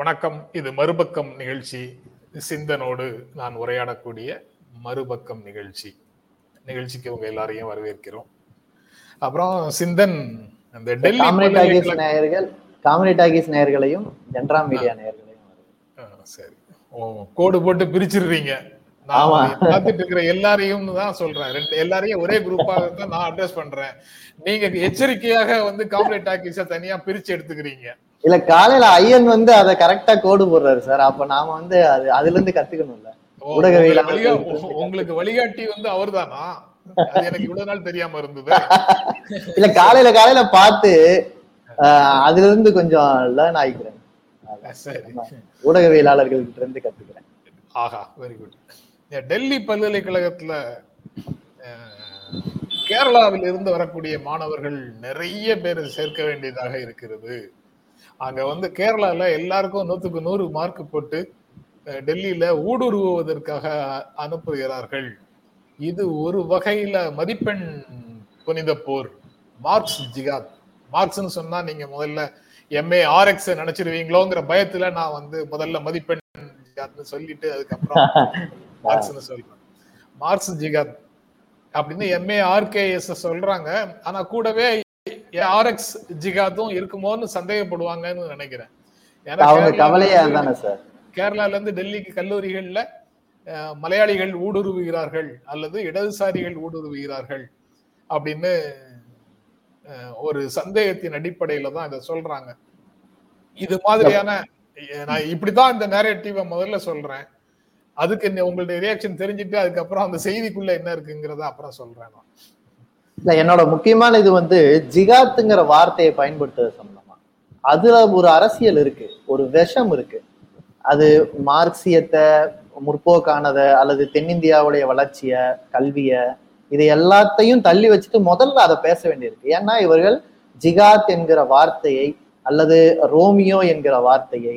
வணக்கம். இது மறுபக்கம் நிகழ்ச்சி. சிந்தனோடு நான் உரையாடக்கூடிய மறுபக்கம் நிகழ்ச்சி. நிகழ்ச்சிக்கு உங்க எல்லாரையும் வரவேற்கிறோம். அப்புறம் சிந்தன் அந்த டெல்லி நேயர்கள் காமெடி டாகிஸ் நேயர்களையும் ஜென்ரா மீடியா நேயர்களையும் சரி. ஓ கோடு போட்டு பிரிச்சிடுறீங்க. பார்த்துட்டு இருக்கிற எல்லாரையும் தான் சொல்றேன். ரெண்டு எல்லாரையும் ஒரே குரூப்பாக தான் நான் அட்ரஸ் பண்றேன். நீங்க எச்சரிக்கையாக வந்து காமெடி டாக்கிஸ தனியா பிரிச்சு எடுத்துக்கிறீங்க. இல்ல காலையில ஐயன் வந்து அதை கரெக்டா கோடு போடுறாரு சார். அப்ப நாம வந்து அது அதுல இருந்து கத்துக்கணும்ல. ஓ, ஊடகவியலாளர்கள் உங்களுக்கு வழிகா- உங்களுக்கு வழிகாட்டி வந்து அவர்தானா? அது எனக்கு இவ்வளவு நாள் தெரியாம இருந்தது. இல்ல காலையில காலையில பார்த்து அதுல இருந்து கொஞ்சம் லேர்ன் ஆகிக்கிறேன் சரி. ஊடகவியலாளர்கள் கிட்ட இருந்து கத்துக்கிறேன். ஆஹா வெரி குட் டெல்லி பல்கலைக்கழகத்துல கேரளாவில் இருந்து வரக்கூடிய மாணவர்கள் நிறைய பேர் சேர்க்க வேண்டியதாக இருக்கிறது. அங்க வந்து கேரளால எல்லாருக்கும் நூத்துக்கு நூறு மார்க் போட்டு டெல்லியில ஊடுருவுவதற்காக அனுப்புகிறார்கள். இது ஒரு வகையில மதிப்பெண் புனித போர். மார்க்ஸ் ஜிகாத் மார்க்ஸ்னு சொன்னா நீங்க முதல்ல எம்ஏ ஆர்எக்ஸ் நினைச்சிருவீங்களோங்கிற பயத்துல நான் வந்து முதல்ல மதிப்பெண் ஜிகாத்னு சொல்லிட்டு அதுக்கப்புறம் மார்க்ஸ்னு சொல்றேன். மார்க்ஸ் ஜிகாத் அப்படின்னு எம்ஏ ஆர்கேஎஸ் சொல்றாங்க. ஆனா கூடவே ஆர்எக்ஸ் ஜிகாத்தும் இருக்குமோன்னு சந்தேகப்படுவாங்கன்னு நினைக்கிறேன். ஏன்னா கேரளால இருந்து டெல்லிக்கு கல்லூரிகள்ல மலையாளிகள் ஊடுருவுகிறார்கள் அல்லது இடதுசாரிகள் ஊடுருவுகிறார்கள் அப்படின்னு ஒரு சந்தேகத்தின் அடிப்படையில தான் இதை சொல்றாங்க. இது மாதிரியான நான் இப்படிதான் இந்த நேரேட்டிவ முதல்ல சொல்றேன். அதுக்கு உங்களுடைய ரியாக்ஷன் தெரிஞ்சுட்டு அதுக்கப்புறம் அந்த செய்திக்குள்ள என்ன இருக்குங்கிறத அப்புறம் சொல்றேன் நான். இல்ல என்னோட முக்கியமான இது வந்து ஜிகாத்துங்கிற வார்த்தையை பயன்படுத்துவது சம்பந்தமா. அதுல ஒரு அரசியல் இருக்கு ஒரு விஷம் இருக்கு. அது மார்க்சியத்தை முற்போக்கானதை அல்லது தென்னிந்தியாவுடைய வளர்ச்சிய கல்விய இது எல்லாத்தையும் தள்ளி வச்சுட்டு முதல்ல அதை பேச வேண்டியிருக்கு. ஏன்னா இவர்கள் ஜிகாத் என்கிற வார்த்தையை அல்லது ரோமியோ என்கிற வார்த்தையை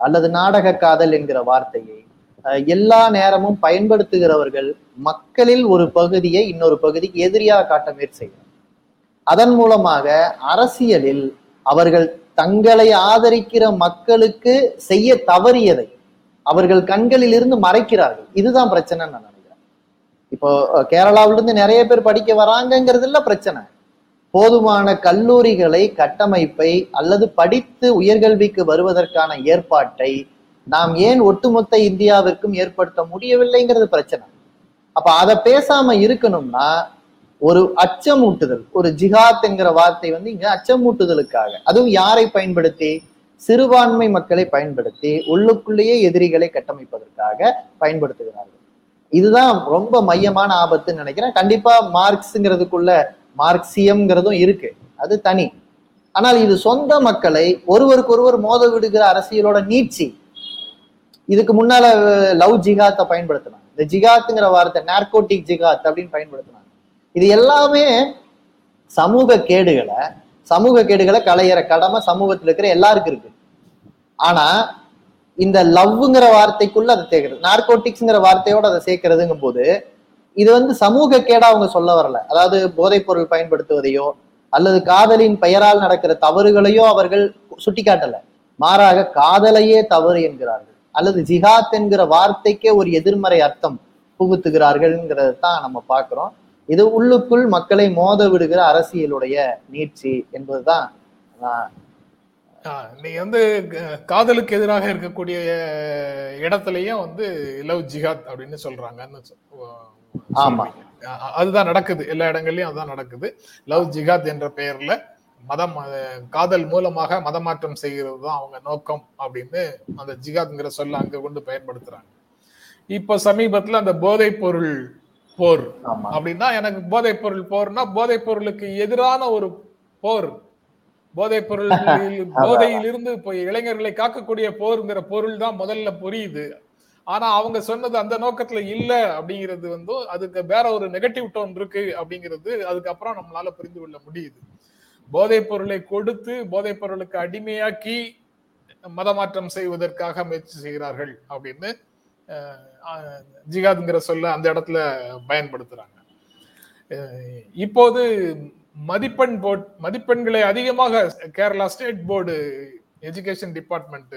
அல்லது நாடக காதல் என்கிற வார்த்தையை எல்லா நேரமும் பயன்படுத்துகிறவர்கள் மக்களில் ஒரு பகுதியை இன்னொரு பகுதிக்கு எதிரியாக காட்ட முயற்சி செய்கிறார் அதன் மூலமாக அரசியலில் அவர்கள் தங்களை ஆதரிக்கிற மக்களுக்கு செய்ய தவறியதை அவர்கள் கண்களில் இருந்து மறைக்கிறார்கள். இதுதான் பிரச்சனைன்னு நான் நினைக்கிறேன். இப்போ கேரளாவிலிருந்து நிறைய பேர் படிக்க வராங்கிறதுல பிரச்சனை. போதுமான கல்லூரிகளை கட்டமைப்பை அல்லது படித்து உயர்கல்விக்கு வருவதற்கான ஏற்பாட்டை நாம் ஏன் ஒட்டுமொத்த இந்தியாவிற்கும் ஏற்படுத்த முடியவில்லைங்கிறது பிரச்சனை. அப்ப அதை பேசாம இருக்கணும்னா ஒரு அச்சமூட்டுதல் ஒரு ஜிஹாத் என்கிற வார்த்தை வந்து இங்க அச்சமூட்டுதலுக்காக. அதுவும் யாரை பயன்படுத்தி? சிறுபான்மை மக்களை பயன்படுத்தி உள்ளுக்குள்ளேயே எதிரிகளை கட்டமைப்பதற்காக பயன்படுத்துகிறார்கள். இதுதான் ரொம்ப மையமான ஆபத்துன்னு நினைக்கிறேன். கண்டிப்பா மார்க்ஸ்ங்கிறதுக்குள்ள மார்க்சியம்ங்கிறதும் இருக்கு. அது தனி. ஆனால் இது சொந்த மக்களை ஒருவருக்கொருவர் மோத விடுகிற அரசியலோட நீட்சி இதுக்கு முன்னால லவ் ஜிகாத்தை பயன்படுத்தினாங்க. இந்த ஜிகாத்துங்கிற வார்த்தை நார்கோட்டிக் ஜிகாத் அப்படின்னு பயன்படுத்தினாங்க. இது எல்லாமே சமூக கேடுகளை சமூக கேடுகளை களையிற கடமை சமூகத்துல இருக்கிற எல்லாருக்கும் இருக்கு. ஆனா இந்த லவ்ங்கிற வார்த்தைக்குள்ள அதை சேர்க்கிறது நார்கோட்டிக்ஸ்ங்கிற வார்த்தையோட அதை சேர்க்கிறதுங்கும் போது இது வந்து சமூக கேடா அவங்க சொல்ல வரல. அதாவது போதைப் பொருள் பயன்படுத்துவதையோ அல்லது காதலின் பெயரால் நடக்கிற தவறுகளையோ அவர்கள் சுட்டிக்காட்டல. மாறாக காதலையே தவறு என்கிறார்கள். அல்லது ஜிஹாத் என்கிற வார்த்தைக்கே ஒரு எதிர்மறை அர்த்தம் புகுத்துகிறார்கள்ங்கிறத தான் நம்ம பார்க்கிறோம். இது உள்ளுக்குள் மக்களை மோத விடுகிற அரசியலுடைய நீட்சி என்பதுதான் நீங்க வந்து காதலுக்கு எதிராக இருக்கக்கூடிய இடத்துலயும் வந்து லவ் ஜிஹாத் அப்படின்னு சொல்றாங்கன்னு ஆமா. அதுதான் நடக்குது. எல்லா இடங்கள்லயும் அதுதான் நடக்குது. லவ் ஜிஹாத் என்ற பெயர்ல மதம் காதல் மூலமாக மதமாற்றம் செய்கிறது தான் அவங்க நோக்கம் அப்படின்னு அந்த ஜிஹாத்ங்கிற சொல்ல அங்க கொண்டு பயன்படுத்துறாங்க. இப்ப சமீபத்துல அந்த போதைப் பொருள் போர் அப்படின்னா எனக்கு போதைப் பொருள் போர்னா போதைப் பொருளுக்கு எதிரான ஒரு போர். போதைப் பொருள் போதையிலிருந்து இப்போ இளைஞர்களை காக்கக்கூடிய போருங்கிற பொருள் தான் முதல்ல புரியுது. ஆனா அவங்க சொன்னது அந்த நோக்கத்துல இல்ல அப்படிங்கிறது வந்து அதுக்கு வேற ஒரு நெகட்டிவ் டோன் இருக்கு அப்படிங்கிறது அதுக்கப்புறம் நம்மளால புரிந்து கொள்ள முடியுது. போதைப் பொருளை கொடுத்து போதைப் பொருளுக்கு அடிமையாக்கி மதமாற்றம் செய்வதற்காக முயற்சி செய்கிறார்கள் அப்படின்னு ஜிகாதுங்கிற சொல்ல அந்த இடத்துல பயன்படுத்துறாங்க. இப்போது மதிப்பெண் போர்ட் மதிப்பெண்களை அதிகமாக Kerala state board education department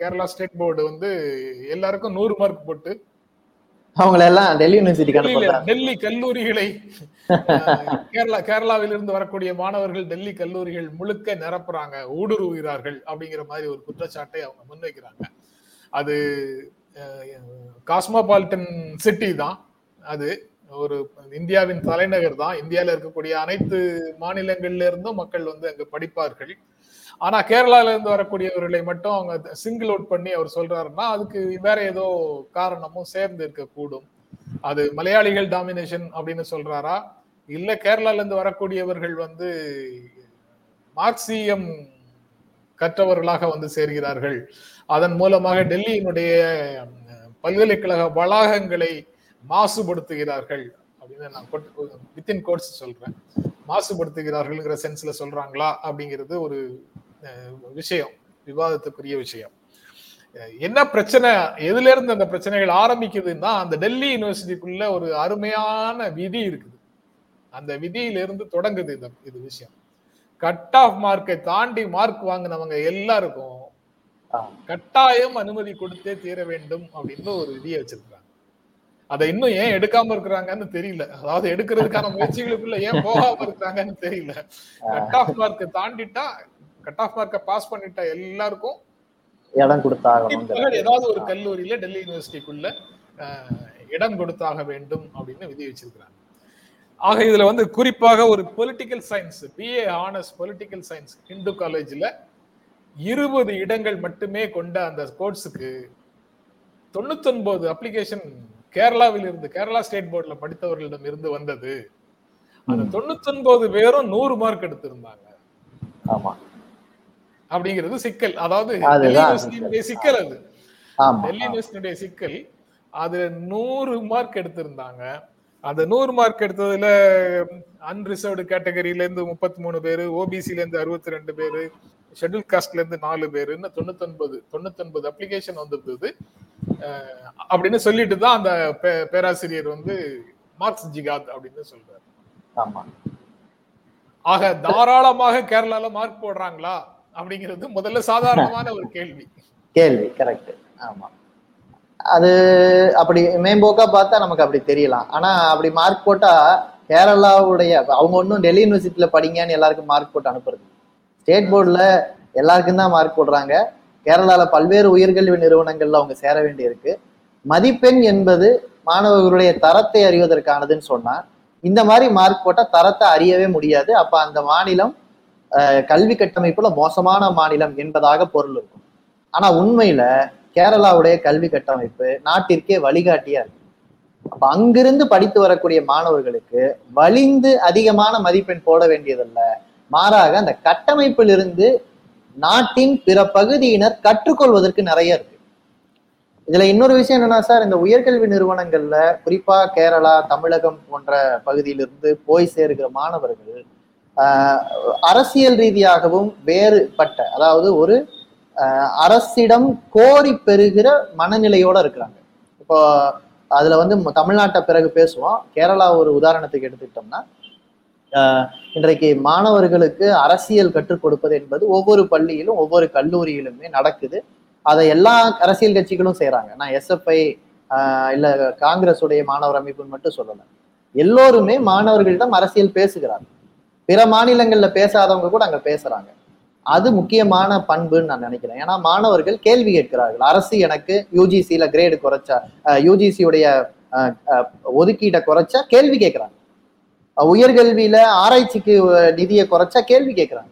Kerala state board வந்து எல்லாருக்கும் நூறு மார்க் போட்டு அவங்கள எல்லாம் டெல்லி யூனிவர்சிட்டிக்கு அனுப்புறாங்க டெல்லி கல்லூரிகளை கேரளா கேரளாவில் இருந்து வரக்கூடிய மாணவர்கள் டெல்லி கல்லூரிகள் முழுக்க நிரப்புறாங்க ஊடுருவுகிறார்கள் அப்படிங்கிற மாதிரி ஒரு குற்றச்சாட்டை அவங்க முன்வைக்கிறாங்க. அது காஸ்மோபாலிட்டன் சிட்டி தான். அது ஒரு இந்தியாவின் தலைநகர் தான். இந்தியால இருக்கக்கூடிய அனைத்து மாநிலங்கள்ல இருந்தும் மக்கள் வந்து அங்கு படிப்பார்கள். ஆனா கேரளால இருந்து வரக்கூடியவர்களை மட்டும் அவங்க சிங்கிள் அவுட் பண்ணி அவர் சொல்றாருன்னா அதுக்கு வேற ஏதோ காரணமும் சேர்ந்து இருக்கக்கூடும். அது மலையாளிகள் டாமினேஷன் அப்படின்னு சொல்றாரா? இல்ல கேரளால இருந்து வரக்கூடியவர்கள் வந்து மார்க்சியம் கற்றவர்களாக வந்து சேர்கிறார்கள். அதன் மூலமாக டெல்லியினுடைய பல்கலைக்கழக வளாகங்களை மாசுபடுத்துகிறார்கள். அப்படின்னு நான் வித்தின் கோட்ஸ் சொல்றேன். மாசுபடுத்துகிறார்கள்ங்கிற சென்ஸ்ல சொல்றாங்களா அப்படிங்கிறது ஒரு விஷயம் விவாதத்துக்குரிய விஷயம். என்ன பிரச்சனை எதுல இருந்து அந்த பிரச்சனைகள் ஆரம்பிக்குதுன்னா அந்த டெல்லி யூனிவர்சிட்டிக்குள்ள ஒரு அருமையான விதி இருக்குது. அந்த விதியிலிருந்து தொடங்குது இந்த இது விஷயம். கட் ஆஃப் மார்க்கை தாண்டி மார்க் வாங்கினவங்க எல்லாருக்கும். கட்டாயம் அனுமதி கொடுத்தே தீர வேண்டும் அப்படின்னு ஒரு விதியை வச்சிருக்காங்க. அதை இன்னும் ஏன் எடுக்காம இருக்கிறாங்கன்னு தெரியல. அதாவது எடுக்கிறதுக்கான முயற்சிகளுக்குள்ள ஏன் போகாம இருக்கிறாங்கன்னு தெரியல. கட் ஆஃப் மார்க்கை தாண்டிட்டா கட் ஆஃப் மார்க்கை பாஸ் பண்ணிட்டா எல்லாருக்கும் இடம் இப்ப ஏதாவது ஒரு கல்லூரியில டெல்லி யூனிவர்சிட்டிக்குள்ள இடம் கொடுத்தாக வேண்டும் அப்படின்னு விதி வச்சிருக்கிறாங்க. ஆக இதுல வந்து குறிப்பாக ஒரு political science BA honours political science Hindu காலேஜ்ல இருபது இடங்கள் மட்டுமே கொண்ட அந்த கோர்ஸுக்கு தொண்ணூத்தொன்பது அப்ளிகேஷன் கேரளாவில் இருந்து கேரளா ஸ்டேட் போர்டுல படித்தவர்களிடம் இருந்து வந்தது. அந்த தொண்ணூத்தொன்பது பேரும் நூறு மார்க் எடுத்திருந்தாங்க. ஆமா. அப்படிங்கிறது சிக்கல். அதாவது சிக்கல். அது. டெல்லி யூனிவர்சிட்டியுடைய சிக்கல் அது நூறு மார்க் எடுத்திருந்தாங்க. அந்த நூறு மார்க் எடுத்ததுல அன்ரிசர்வ்டு கேட்டகரியில இருந்து முப்பத்தி மூணு பேரு ஓபிசில இருந்து அறுபத்தி ரெண்டு பேரு ஷெட்யூல் காஸ்ட்ல இருந்து நாலு பேருன்னு தொண்ணூத்தொன்பது தொண்ணூத்தொன்பது அப்ளிகேஷன் வந்திருந்தது. அப்படின்னு சொல்லிட்டு தான் அந்த பேராசிரியர் வந்து மார்க்ஸ் ஜிகாத் அப்படின்னு சொல்றாரு. ஆமா. ஆக தாராளமாக கேரளால மார்க் போடுறாங்களா அப்படிங்கிறது முதல்ல சாதாரணமான ஒரு கேள்வி. கேள்வி கரெக்ட் ஆமா. அது அப்படி மேம்போக்கா பார்த்தா நமக்கு அப்படி தெரியலாம். ஆனா அப்படி மார்க் போட்டா கேரளாவுடைய அவங்க ஒன்றும் டெல்லி யூனிவர்சிட்டியில படிங்கன்னு எல்லாருக்கும் மார்க் போட்டு அனுப்புறது ஸ்டேட் போர்டுல எல்லாருக்கும் தான் மார்க் போடுறாங்க. கேரளால பல்வேறு உயர்கல்வி நிறுவனங்கள்ல அவங்க சேர வேண்டியிருக்கு. மதிப்பெண் என்பது மாணவர்களுடைய தரத்தை அறிவதற்கானதுன்னு சொன்னா இந்த மாதிரி மார்க் போட்டா தரத்தை அறியவே முடியாது. அப்ப அந்த மாநிலம் கல்வி கட்டமைப்புல மோசமான மாநிலம் என்பதாக பொருள் இருக்கும். ஆனா உண்மையில கேரளாவுடைய கல்வி கட்டமைப்பு நாட்டிற்கே வழிகாட்டியா இருக்கு. அப்ப அங்கிருந்து படித்து வரக்கூடிய மாணவர்களுக்கு வலிந்து அதிகமான மதிப்பெண் போட வேண்டியதில்லை. மாறாக அந்த கட்டமைப்பிலிருந்து நாட்டின் பிற பகுதியினர் கற்றுக்கொள்வதற்கு நிறைய இருக்கு. இதுல இன்னொரு விஷயம் என்னன்னா சார் இந்த உயர்கல்வி நிறுவனங்கள்ல குறிப்பா கேரளா தமிழகம் போன்ற பகுதியிலிருந்து போய் சேருகிற மாணவர்கள் ஆஹ், அரசியல் ரீதியாகவும் வேறுபட்ட அதாவது ஒரு அரசிடம் கோரி பெறுகிற மனநிலையோட இருக்கிறாங்க. இப்போ அதுல வந்து தமிழ்நாட்டை பிறகு பேசுவோம். கேரளா ஒரு உதாரணத்துக்கு எடுத்துக்கிட்டோம்னா இன்றைக்கு மாணவர்களுக்கு அரசியல் கற்றுக் கொடுப்பது என்பது ஒவ்வொரு பள்ளியிலும் ஒவ்வொரு கல்லூரியிலுமே நடக்குது. அதை எல்லா அரசியல் கட்சிகளும் செய்கிறாங்க நான் எஸ்எஃப்ஐ இல்ல காங்கிரஸ் உடைய மாணவர் அமைப்புன்னு மட்டும் சொல்லல. எல்லோருமே மாணவர்களிடம் அரசியல் பேசுகிறாங்க பிற மாநிலங்கள்ல பேசாதவங்க கூட அங்க பேசுறாங்க. அது முக்கியமான பண்புன்னு நான் நினைக்கிறேன். ஏன்னா மாணவர்கள் கேள்வி கேட்கிறார்கள். அரசு எனக்கு யூஜிசியில் கிரேடு குறைச்சா யூஜிசியுடைய அஹ், அஹ், ஒதுக்கீட்டை குறைச்சா கேள்வி கேட்குறாங்க. உயர்கல்வியில ஆராய்ச்சிக்கு நிதியை குறைச்சா கேள்வி கேட்கிறாங்க.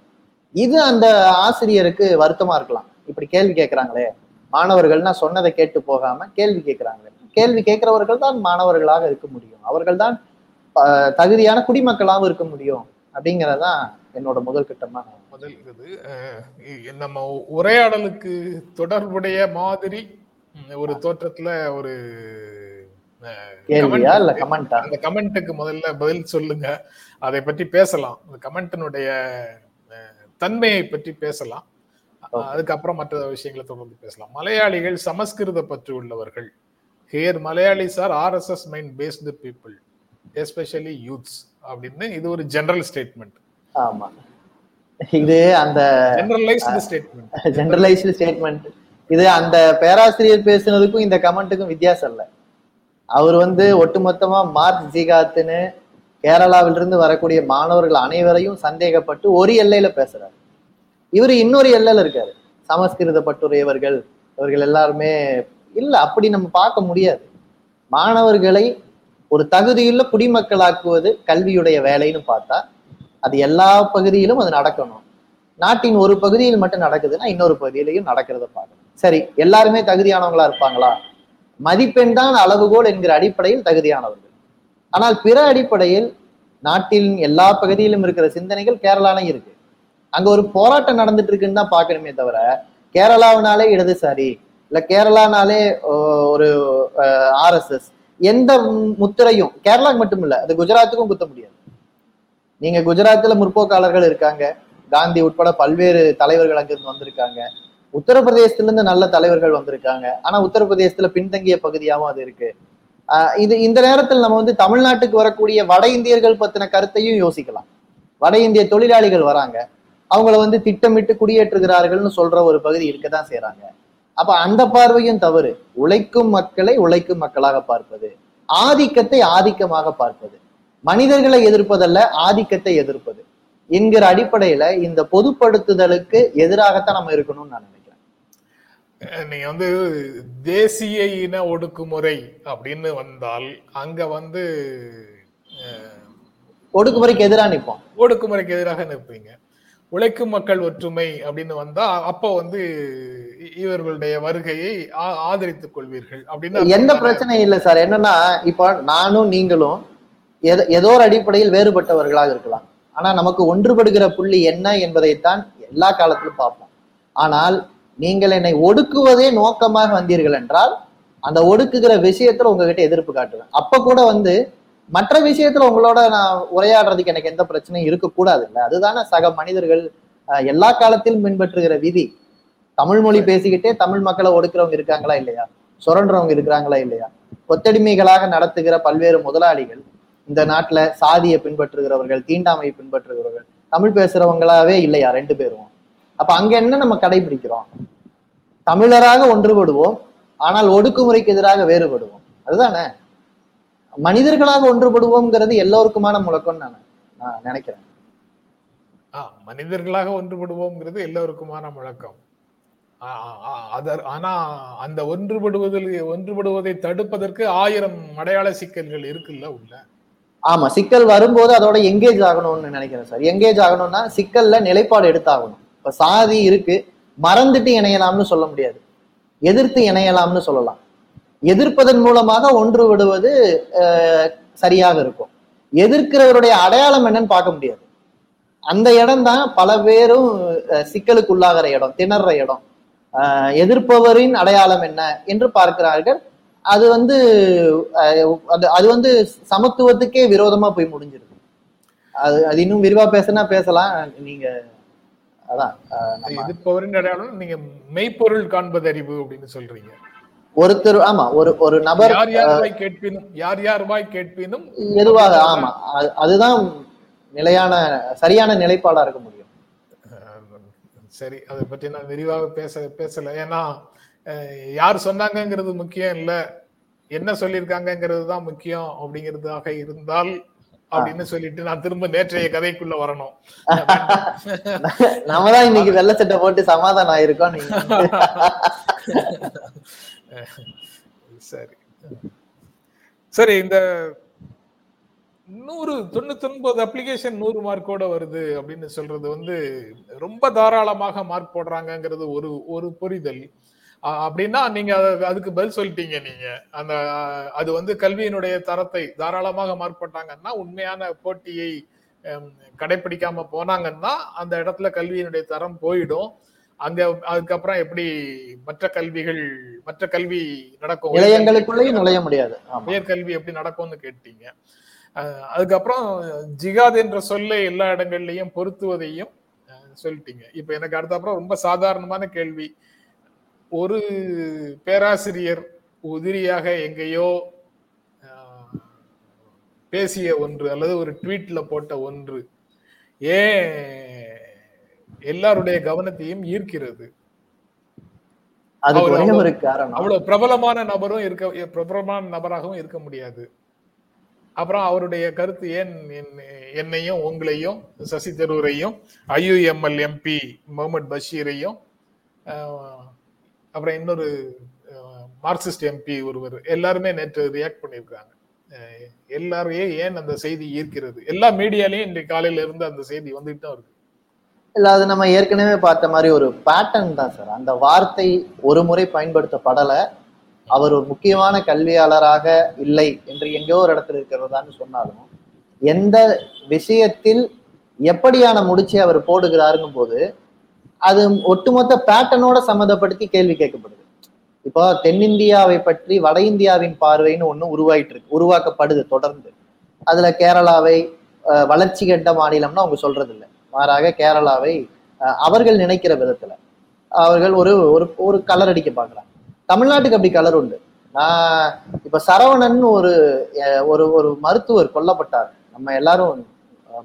இது அந்த ஆசிரியருக்கு வருத்தமா இருக்கலாம். இப்படி கேள்வி கேட்கிறாங்களே. மாணவர்கள்னா சொன்னதை கேட்டு போகாம கேள்வி கேட்கிறாங்களே. கேள்வி கேட்கிறவர்கள் தான் மாணவர்களாக இருக்க முடியும். அவர்கள் தான் தகுதியான குடிமக்களாகவும் இருக்க முடியும். அப்படிங்கறதுதான் என்னோட முதல் கட்டமா நான் முதல் இது நம்ம உரையாடலுக்கு தொடர்புடைய மாதிரி ஒரு தோற்றத்துல ஒரு கேள்வியா இல்ல. கமெண்டா அந்த கமெண்ட்டுக்கு முதல்ல பதில் சொல்லுங்க. அதை பற்றி பேசலாம். அந்த கமெண்ட்டினுடைய தன்மையை பற்றி பேசலாம். அதுக்கப்புறம் மற்ற விஷயங்களை தொடர்ந்து பேசலாம். மலையாளிகள் சமஸ்கிருத பற்று உள்ளவர்கள். Here Malayalis are RSS mind based people especially youths அப்படின்னு இது ஒரு ஜெனரல் ஸ்டேட்மெண்ட் ஆமா. இது அந்த ஜெனரலைஸ்டு ஸ்டேட்மெண்ட் ஜெனரலைஸ்டு ஸ்டேட்மெண்ட் இது அந்த பேராசிரியர் பேசுனதுக்கும் இந்த கமெண்ட்டுக்கும் வித்தியாசம் இல்லை. அவர் வந்து ஒட்டுமொத்தமா மார்க் ஜிகாத்துன்னு கேரளாவிலிருந்து வரக்கூடிய மாணவர்கள் அனைவரையும் சந்தேகப்பட்டு ஒரு எல்லையில பேசுறாரு. இவர் இன்னொரு எல்லையில இருக்காரு. சமஸ்கிருத பட்டுரையவர்கள் இவர்கள் எல்லாருமே இல்ல அப்படி நம்ம பார்க்க முடியாது. மாணவர்களை ஒரு தகுதியுள்ள குடிமக்களாக்குவது கல்வியுடைய வேலைன்னு பார்த்தா அது எல்லா பகுதியிலும் அது நடக்கணும். நாட்டின் ஒரு பகுதியில் மட்டும் நடக்குதுன்னா இன்னொரு பகுதியிலையும் நடக்கிறத பார்க்கணும். சரி எல்லாருமே தகுதியானவங்களா இருப்பாங்களா? மதிப்பெண் தான் அளவுகோல் என்கிற அடிப்படையில் தகுதியானவர்கள். ஆனால் பிற அடிப்படையில் நாட்டின் எல்லா பகுதியிலும் இருக்கிற சிந்தனைகள் கேரளாலையும் இருக்கு. அங்க ஒரு போராட்டம் நடந்துட்டு இருக்குன்னு தான் பார்க்கணுமே தவிர கேரளாவினாலே இடதுசாரி இல்ல கேரளானாலே ஓ- ஒரு ஆர்எஸ்எஸ் எந்த முத்திரையும் கேரளாக்கு மட்டும் இல்ல அது குஜராத்துக்கும் குத்த முடியாது. நீங்க குஜராத்ல முற்போக்காளர்கள் இருக்காங்க காந்தி உட்பட பல்வேறு தலைவர்கள் அங்கிருந்து வந்திருக்காங்க. உத்தரப்பிரதேசத்திலிருந்து நல்ல தலைவர்கள் வந்திருக்காங்க. ஆனா உத்தரப்பிரதேசத்துல பின்தங்கிய பகுதியாவும் அது இருக்கு. ஆஹ் இது இந்த நேரத்தில் நம்ம வந்து தமிழ்நாட்டுக்கு வரக்கூடிய வட இந்தியர்கள் பத்தின கருத்தையும் யோசிக்கலாம். வட இந்திய தொழிலாளிகள் வராங்க. அவங்கள வந்து திட்டமிட்டு குடியேற்றுகிறார்கள்னு சொல்ற ஒரு பகுதி இருக்கதான் செய்யறாங்க அப்ப அந்த பார்வையும் தவறு. உழைக்கும் மக்களை உழைக்கும் மக்களாக பார்ப்பது. ஆதிக்கத்தை ஆதிக்கமாக பார்ப்பது. மனிதர்களை எதிர்ப்பதல்ல ஆதிக்கத்தை எதிர்ப்பது. என்கிற அடிப்படையில இந்த பொதுப்படுத்துதலுக்கு எதிராகத்தான் நம்ம இருக்கணும்னு நான் நினைக்கிறேன். நீங்க வந்து தேசிய இன ஒடுக்குமுறை அப்படின்னு வந்தால் அங்க வந்து ஒடுக்குமுறைக்கு எதிராக நிற்போம் ஒடுக்குமுறைக்கு எதிராக நிற்பீங்க. உழைக்கும் மக்கள் ஒற்றுமை அப்படின்னு வந்தா அப்போ வந்து இவர்களுடைய வருகையை ஆதரித்துக் கொள்வீர்கள் அப்படின்னு எந்த பிரச்சனையும் இல்லை சார். என்னன்னா இப்போ நானும் நீங்களும் எத- ஏதோ ஒரு அடிப்படையில் வேறுபட்டவர்களாக இருக்கலாம். ஆனா நமக்கு ஒன்றுபடுகிற புள்ளி என்ன என்பதைத்தான் எல்லா காலத்திலும் பார்ப்போம். ஆனால் நீங்கள் என்னை ஒடுக்குவதே நோக்கமாக வந்தீர்கள் என்றால் அந்த ஒடுக்குகிற விஷயத்துல உங்ககிட்ட எதிர்ப்பு காட்டுவேன். அப்ப கூட வந்து மற்ற விஷயத்துல உங்களோட நான் உரையாடுறதுக்கு எனக்கு எந்த பிரச்சனையும் இருக்கக்கூடாது இல்லை அதுதானே சக மனிதர்கள் எல்லா காலத்திலும் பின்பற்றுகிற விதி. தமிழ் மொழி பேசிக்கிட்டே தமிழ் மக்களை ஒடுக்குறவங்க இருக்காங்களா இல்லையா? சுரண்டுறவங்க இருக்கிறாங்களா இல்லையா? கொத்தடிமைகளாக நடத்துகிற பல்வேறு முதலாளிகள் இந்த நாட்டுல சாதியை பின்பற்றுகிறவர்கள் தீண்டாமையை பின்பற்றுகிறவர்கள் தமிழ் பேசுறவங்களாவே இல்லையா? ரெண்டு பேரும். அப்ப அங்க என்ன நம்ம கடைபிடிக்கிறோம்? தமிழராக ஒன்றுபடுவோம் ஆனால் ஒடுக்குமுறைக்கு எதிராக வேறுபடுவோம். அதுதானே? மனிதர்களாக ஒன்றுபடுவோம்ங்கிறது எல்லோருக்குமான முழக்கம்னு நான் நான் நினைக்கிறேன். மனிதர்களாக ஒன்றுபடுவோம்ங்கிறது எல்லோருக்குமான முழக்கம். ஆனா அந்த ஒன்றுபடுவதில் ஒன்றுபடுவதை தடுப்பதற்கு ஆயிரம் அடையாள சிக்கல்கள் இருக்குல்ல உள்ள? ஆமா சிக்கல் வரும்போது அதோட எங்கேஜ் ஆகணும்னு நினைக்கிறேன் சார் எங்கேஜ் ஆகணும்னா சிக்கல்ல நிலைப்பாடு எடுத்தாகணும். இப்ப சாதி இருக்கு மறந்துட்டு இணையலாம்னு சொல்ல முடியாது. எதிர்த்து இணையலாம்னு சொல்லலாம். எதிர்ப்பதன் மூலமாக ஒன்று விடுவது அஹ், சரியாக இருக்கும். எதிர்க்கிறவருடைய அடையாளம் என்னன்னு பார்க்க முடியாது. அந்த இடம் தான் பல பேரும் அஹ், சிக்கலுக்குள்ளாகிற இடம் திணற இடம். எதிர்ப்பவரின் அடையாளம் என்ன என்று பார்க்கிறார்கள். அது வந்து அஹ், அது அது வந்து சமத்துவத்துக்கே விரோதமா போய் முடிஞ்சிருக்கு அது அது இன்னும் விரிவா பேசினா பேசலாம். நீங்க அதான் எதிர்ப்பவரின் அடையாளம் நீங்க மெய்ப்பொருள் காண்பது அறிவு அப்படின்னு சொல்றீங்க. ஒருத்தர் ஆமா ஒரு ஒரு நபர் யார் யார் வாய் கேட்பினும் யார் யார் வாய் கேட்பினும் எதுவாக ஆமா அது- அதுதான் நிலையான சரியான நிலைப்பாடா இருக்க முடியும். சரி அதை பற்றி நான் விரிவாக பேச பேசல. ஏன்னா யார் சொன்னாங்கங்கிறது முக்கியம் இல்ல. என்ன சொல்லியிருக்காங்கங்கிறது தான் முக்கியம் அப்படிங்கிறதாக இருந்தால் அப்படின்னு சொல்லிட்டு நான் திரும்ப நேற்றைய கதைக்குள்ள வரணும். நம்ம தான் இன்னைக்கு வெள்ளை சட்டை போட்டு சமாதானம் ஆயிருக்கோம் சரி. சரி இந்த நூறு தொண்ணூத்தி ஒன்பது அப்ளிகேஷன் நூறு மார்க்கோட வருது அப்படின்னு சொல்றது வந்து ரொம்ப தாராளமாக மார்க் போடுறாங்கங்கிறது ஒரு ஒரு புரிதல். அப்படின்னா நீங்க அத- அதுக்கு பதில் சொல்லிட்டீங்க நீங்க. அந்த அது வந்து கல்வியினுடைய தரத்தை தாராளமாக மார்க் போட்டாங்கன்னா உண்மையான போட்டியை கடைபிடிக்காம போனாங்கன்னா அந்த இடத்துல கல்வியினுடைய தரம் போயிடும். அங்க அதுக்கப்புறம் எப்படி மற்ற கல்விகள் மற்ற கல்வி நடக்கும்? நிலையங்களுக்குள்ளேயும் நுழைய முடியாது. உயர்கல்வி எப்படி நடக்கும்னு கேட்டீங்க. அஹ் அதுக்கப்புறம் ஜிகாத் என்ற சொல்லை எல்லா இடங்கள்லயும் பொருத்துவதையும் அஹ், சொல்லிட்டீங்க. இப்ப எனக்கு அடுத்தப்புறம் ரொம்ப சாதாரணமான கேள்வி. ஒரு பேராசிரியர் உதிரியாக எங்கேயோ பேசிய ஒன்று அல்லது ஒரு ட்வீட்ல போட்ட ஒன்று ஏன் எல்லாருடைய கவனத்தையும் ஈர்க்கிறது? அவ்வளவு- பிரபலமான நபரும் இருக்க பிரபலமான நபராகவும் இருக்க முடியாது. அப்புறம் அவருடைய கருத்து ஏன் என்- என்னையும் உங்களையும் சசி தரூரையும் ஐயுஎம்எல் எம்பி முகமது பஷீரையும் அப்புறம் இன்னொரு மார்க்சிஸ்ட் எம்பி ஒருவர் எல்லாருமே நேற்று ரியாக்ட் பண்ணியிருக்காங்க. எல்லாரையும் ஏன் அந்த செய்தி ஈர்க்கிறது? எல்லா மீடியாலையும் இன்றைக்கு காலையில இருந்து அந்த செய்தி வந்துட்டு தான் இருக்கு. இல்ல அது நம்ம ஏற்கனவே பார்த்த மாதிரி ஒரு பேட்டர்ன் தான் சார் அந்த வார்த்தை ஒரு முறை பயன்படுத்தப்படலை. அவர் ஒரு முக்கியமான கல்வியாளராக இல்லை என்று எங்கேயோ ஒரு இடத்துல இருக்கிறதான்னு சொன்னாலும் எந்த விஷயத்தில் எப்படியான முடிச்சை அவர் போடுகிறாருங்கும் போது அது ஒட்டுமொத்த பேட்டர்னோட சம்மந்தப்படுத்தி கேள்வி கேட்கப்படுது. இப்போ தென்னிந்தியாவை பற்றி வட இந்தியாவின் பார்வைன்னு ஒண்ணு உருவாயிட்டு இருக்கு உருவாக்கப்படுது தொடர்ந்து. அதுல கேரளாவை அஹ், வளர்ச்சி கண்ட மாநிலம்னு அவங்க சொல்றது இல்லை மாறாக கேரளாவை அஹ், அவர்கள் நினைக்கிற விதத்துல. அவர்கள் ஒரு ஒரு ஒரு கலர் அடிக்க பார்க்கறாங்க. தமிழ்நாட்டுக்கு அப்படி கலர் உண்டு. நான் இப்ப சரவணன் ஒரு ஒரு ஒரு மருத்துவர் கொல்லப்பட்டார். நம்ம எல்லாரும்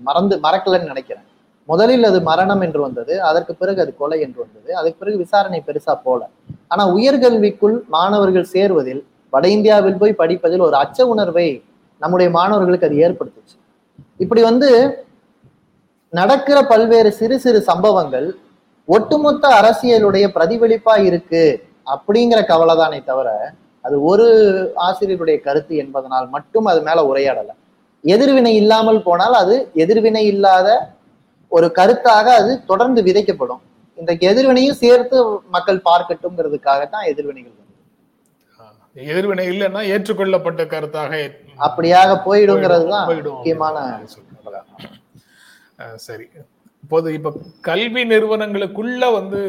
மறந்து மறக்கலன்னு நினைக்கிறேன். முதலில் அது மரணம் என்று வந்தது அதற்கு பிறகு அது கொலை என்று வந்தது அதுக்கு பிறகு விசாரணை பெருசா போல. ஆனா உயர்கல்விக்குள் மாணவர்கள் சேர்வதில் வட இந்தியாவில் போய் படிப்பதில் ஒரு அச்ச உணர்வை நம்முடைய மாணவர்களுக்கு அது ஏற்படுத்துச்சு. இப்படி வந்து நடக்கிற பல்வேறு சிறு சிறு சம்பவங்கள் ஒட்டுமொத்த அரசியலுடைய பிரதிபலிப்பா இருக்கு அப்படிங்கிற கவலை தானே தவிர அது ஒரு ஆசிரியருடைய கருத்து என்பதனால் மட்டும் அது மேல உரையாடலை. எதிர்வினை இல்லாமல் போனால் அது எதிர்வினை இல்லாத ஒரு கருத்தாக அது தொடர்ந்து விதைக்கப்படும் இந்த எதிர்வினையும் சேர்த்து மக்கள் பார்க்கட்டும்ங்கிறதுக்காகத்தான் எதிர்வினைகள் வருது. எதிர்வினை இல்லைன்னா ஏற்றுக்கொள்ளப்பட்ட கருத்தாக அப்படியாக போயிடுங்கிறது தான். முக்கியமான சரி இப்போது இப்ப கல்வி நிறுவனங்களுக்குள்ள வந்து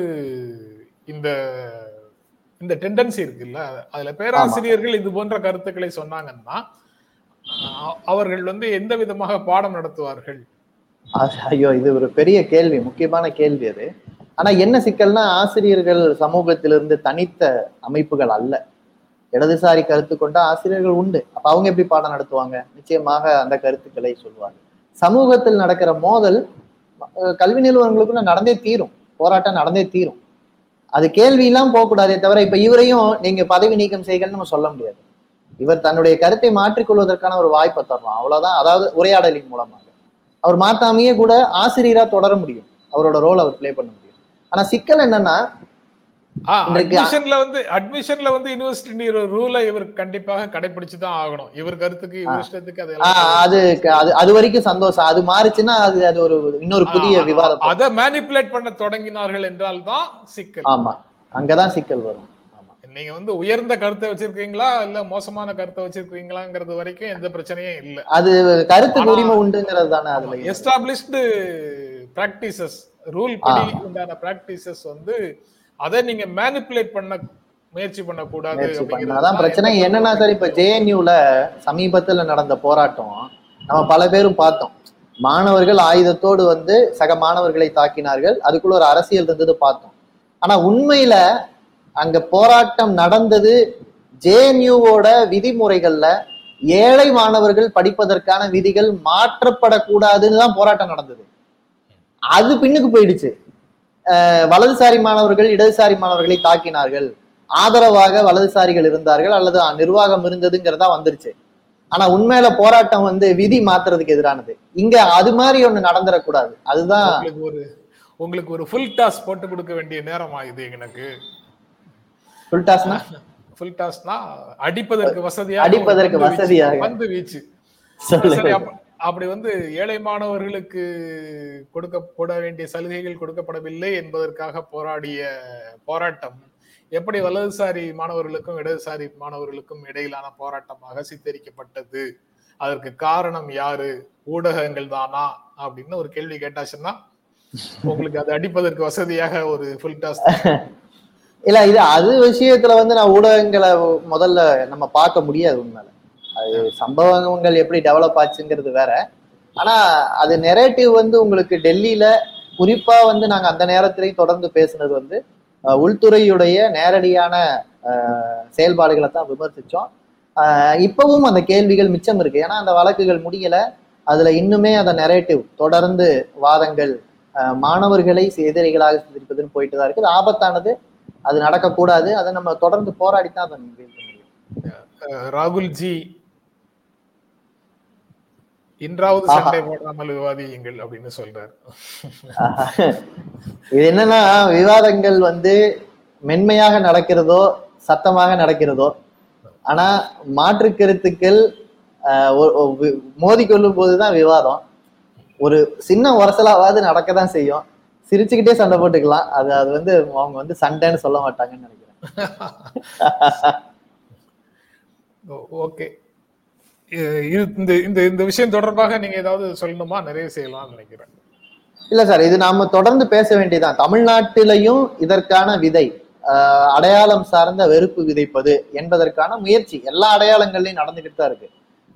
இந்த இந்த டெண்டன்சி இருக்குல்ல அதுல பேராசிரியர்கள் இது போன்ற கருத்துக்களை சொன்னாங்கன்னா அவர்கள் வந்து எந்த விதமாக பாடம் நடத்துவார்கள் ஐயோ இது ஒரு பெரிய கேள்வி முக்கியமான கேள்வி அது. ஆனா என்ன சிக்கல்னா ஆசிரியர்கள் சமூகத்திலிருந்து தனித்த அமைப்புகள் அல்ல. இடதுசாரி கருத்து கொண்ட ஆசிரியர்கள் உண்டு. அப்ப அவங்க எப்படி பாடம் நடத்துவாங்க? நிச்சயமாக அந்த கருத்துக்களை சொல்லுவாங்க சமூகத்தில் நடக்கிற மோதல் கல்வி நிறுவனங்களுக்குள்ள நடந்தே தீரும். போராட்டம் நடந்தே தீரும். அது கேள்வி எல்லாம் போகக்கூடாதே தவிர இப்ப இவரையும் நீங்க பதவி நீக்கம் செய்யுங்கன்னு நம்ம சொல்ல முடியாது. இவர் தன்னுடைய கருத்தை மாற்றிக்கொள்வதற்கான ஒரு வாய்ப்பை தரணும் அவ்வளவுதான். அதாவது உரையாடலின் மூலமாக. அவர் மாத்தாமையே கூட ஆசிரியரா தொடர முடியும். அவரோட ரோல் அவர் ப்ளே பண்ண முடியும். ஆனா சிக்கல் என்னன்னா அட்மிஷன்ல வந்து அட்மிஷன்ல வந்து யூனிவர்சிட்டி ரூலை இவர் கண்டிப்பாக கடைபிடிச்சு தான் ஆகணும். இவர் கருத்துக்கு இவர் அது அது அது அது வரைக்கும் சந்தோஷம். அது மாறுச்சுன்னா அது அது ஒரு இன்னொரு புதிய விவாதம். அதை மேனிப்புலேட் பண்ண தொடங்கினார்கள் என்றால் தான் சிக்கல். ஆமா. அங்கதான் சிக்கல் வரும். நீங்க வந்து உயர்ந்த கருத்தை வச்சிருக்கீங்களா? இல்ல மோசமான கருத்தை வச்சிருக்கீங்களாங்கிறது வரைக்கும் எந்த பிரச்சனையும் இல்ல. அது கருத்துக்கு ஆனா- உரிமை உண்டுங்கிறது தானே அதுல. எஸ்டாப்ளிஷ்டு பிராக்டிசஸ் ரூல் படி உண்டான பிராக்டிசஸ் வந்து அதை நீங்க மேனிப்புலேட் பண்ண முயற்சி பண்ணக்கூடாது முயற்சி அப்படிங்கிறது பண்ணாதான் தான் பிரச்சனை. என்னன்னா சார் இப்ப ஜேஎன்யூல சமீபத்துல நடந்த போராட்டம் நம்ம பல பேரும் பார்த்தோம். மாணவர்கள் ஆயுதத்தோடு வந்து சக மாணவர்களை தாக்கினார்கள். அதுக்குள்ள ஒரு அரசியல் இருந்தது பார்த்தோம். ஆனா உண்மையில அங்க போராட்டம் நடந்தது ஜேஎன்யூவோட விதிமுறைகள்ல ஏழை மாணவர்கள் படிப்பதற்கான விதிகள் மாற்றப்படக்கூடாதுன்னு தான் போராட்டம் நடந்தது. அது பின்னுக்கு போயிடுச்சு. வலதுசாரி மாணவர்கள் இடதுசாரி மாணவர்களை தாக்கினார்கள். ஆதரவாக வலதுசாரிகள் இருந்தார்கள் அல்லது நிர்வாகம் இருந்ததுங்கிறதா வந்துருச்சு. ஆனா உண்மையில போராட்டம் வந்து விதி மாத்துறதுக்கு எதிரானது. இங்க அது மாதிரி ஒண்ணு நடந்துடக்கூடாது அதுதான் ஒரு உங்களுக்கு ஒரு ஃபுல் டாஸ் போட்டு கொடுக்க வேண்டிய நேரம் ஆகுது எனக்கு. ஃபுல் டாஸ்னா ஃபுல் டாஸ்னா அடிப்பதற்கு வசதியாக அடிப்பதற்கு. வசதியாக. பந்து வீச்சு. அப்படி வந்து ஏழை மாணவர்களுக்கு கொடுக்கப்பட வேண்டிய சலுகைகள் கொடுக்கப்படவில்லை என்பதற்காக போராடிய போராட்டம் எப்படி வலதுசாரி மாணவர்களுக்கும் இடதுசாரி மாணவர்களுக்கும் இடையிலான போராட்டமாக சித்தரிக்கப்பட்டது? அதற்கு காரணம் யாரு? ஊடகங்கள் தானா? அப்படின்னு ஒரு கேள்வி கேட்டாச்சுன்னா உங்களுக்கு அது அடிப்பதற்கு வசதியாக ஒரு ஃபுல் டாஸ் இல்ல இது அது விஷயத்துல வந்து நான் ஊடகங்களை முதல்ல நம்ம பார்க்க முடியாது உண்மையில. அது சம்பவங்கள் எப்படி டெவலப் ஆச்சுங்கிறது வேற. ஆனா அது நெரேட்டிவ் வந்து உங்களுக்கு டெல்லியில குறிப்பா வந்து நாங்க அந்த நேரத்திலையும் தொடர்ந்து பேசுனது வந்து உள்துறையுடைய நேரடியான செயல்பாடுகளை தான் விமர்சிச்சோம். இப்பவும் அந்த கேள்விகள் மிச்சம் இருக்கு. ஏன்னா அந்த வழக்குகள் முடியல. அதுல இன்னுமே அந்த நெரேட்டிவ் தொடர்ந்து வாதங்கள் மாணவர்களை எதிரிகளாக சித்தரிப்பதுன்னு போயிட்டு தான் இருக்குது. ஆபத்தானது அது நடக்கக்கூடாது. அதை நம்ம தொடர்ந்து போராடித்தான் அதை வீழ்த்த முடியும். ராகுல் ஜி இன்றாவது. சண்டை போடாமல் விவாதியுங்கள் அப்படின்னு சொல்றாரு. இது என்னன்னா விவாதங்கள் வந்து மென்மையாக நடக்கிறதோ சத்தமாக நடக்கிறதோ ஆனா மாற்று கருத்துக்கள் வி- மோதிக்கொள்ளும் போதுதான் விவாதம். ஒரு சின்ன உரசலாவது நடக்க தான் செய்யும். சிரிச்சுக்கிட்டே சண்டை போட்டுக்கலாம். அது அது வந்து அவங்க வந்து சண்டைன்னு சொல்ல மாட்டாங்கன்னு நினைக்கிறேன். ஓகே. இந்த இந்த இந்த விஷயம் தொடர்பாக நீங்க ஏதாவது சொல்லணுமா? நிறைய செய்யலாம்னு நினைக்கிறேன். இல்ல சார் இது நாம தொடர்ந்து பேச வேண்டியதுதான். தமிழ்நாட்டிலையும் இதற்கான விதை அடையாளம் சார்ந்த வெறுப்பு விதைப்பது என்பதற்கான முயற்சி எல்லா அடையாளங்கள்லயும் நடந்துகிட்டு தான் இருக்கு.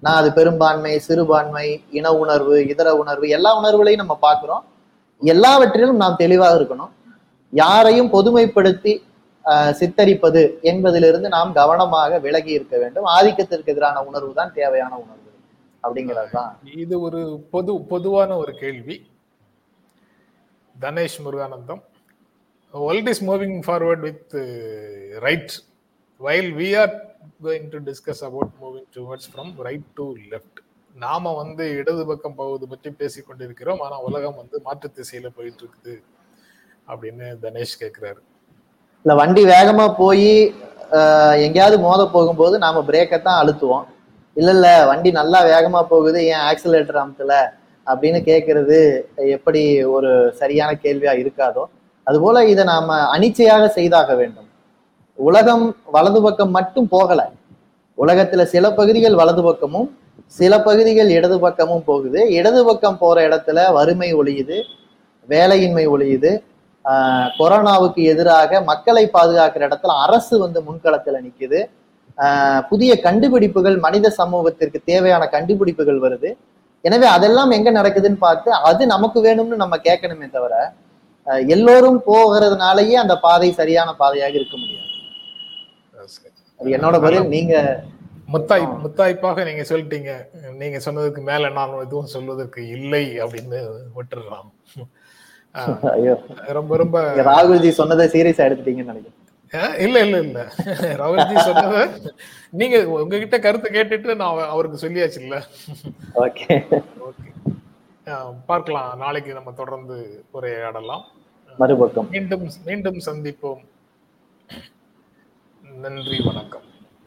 நான் அது பெரும்பான்மை சிறுபான்மை இன உணர்வு இதர உணர்வு எல்லா உணர்வுகளையும் நம்ம பார்க்கிறோம். எல்லாவற்றிலும் நாம் தெளிவாக இருக்கணும். யாரையும் பொதுமைப்படுத்தி சித்தரிப்பது என்பதிலிருந்து நாம் கவனமாக விலகி இருக்க வேண்டும். ஆதிக்கத்திற்கு எதிரான உணர்வு தான் தேவையான உணர்வு அப்படிங்கிறதுதான். இது ஒரு பொது பொதுவான ஒரு கேள்வி. Dhanesh Muruganantham. World is moving forward with right while we are going to discuss about moving towards from right to left நாம வந்து இடது பக்கம் போவது பற்றி பேசிக் கொண்டிருக்கிறோம் ஆனா உலகம் வந்து மாற்று திசையில போயிட்டு இருக்குது அப்படின்னு தனேஷ் கேக்குறாரு. இல்ல வண்டி வேகமா போய் எங்கேயாவது மோத போகும்போது நாம பிரேக்கை தான் அழுத்துவோம். இல்ல இல்ல வண்டி நல்லா வேகமா போகுது ஏன் ஆக்சிலேட்டர் அமுத்தல அப்படின்னு கேட்கறது எப்படி ஒரு சரியான கேள்வியா இருக்காதோ அதுபோல இதை நாம அனிச்சையாக செய்தாக வேண்டும். உலகம் வலது பக்கம் மட்டும் போகல. உலகத்துல சில பகுதிகள் வலது பக்கமும் சில பகுதிகள் இடது பக்கமும் போகுது. இடது பக்கம் போற இடத்துல வறுமை ஒழியுது வேலையின்மை ஒழியுது. கொரோனாவுக்கு எதிராக மக்களை பாதுகாக்கிற இடத்துல அரசு வந்து முன்களத்துல நிக்குது. புதிய கண்டுபிடிப்புகள் மனித சமூகத்திற்கு தேவையான கண்டுபிடிப்புகள் வருது. எனவே அதெல்லாம் எங்க நடக்குதுன்னு பார்த்து அது நமக்கு வேணும்னு நம்ம கேட்கணுமே தவிர எல்லோரும் போகிறதுனாலயே அந்த பாதை சரியான பாதையாக இருக்க முடியாது. என்னோட பதில். நீங்க முத்தாய் முத்தாய்ப்பாக நீங்க சொல்லிட்டீங்க. நீங்க சொன்னதுக்கு மேல நான் எதுவும் சொல்வதற்கு இல்லை அப்படின்னு விட்டுறலாம் ஐயோ. ரொம்ப ரொம்ப ராகுல்ஜி சொன்னதை சீரியஸா எடுத்துட்டீங்கன்னு நினைக்கிறேன். இல்ல இல்ல இல்ல. ராகுல்ஜி சொன்னது நீங்க உங்ககிட்ட கருத்து கேட்டுட்டு நான் அவ- அவருக்கு சொல்லியாச்சு இல்ல. ஓகே. ஓகே. பார்க்கலாம். நாளைக்கு நம்ம தொடர்ந்து உரையாடலாம். மறுபக்கம். மீண்டும் மீண்டும் சந்திப்போம். நன்றி வணக்கம்.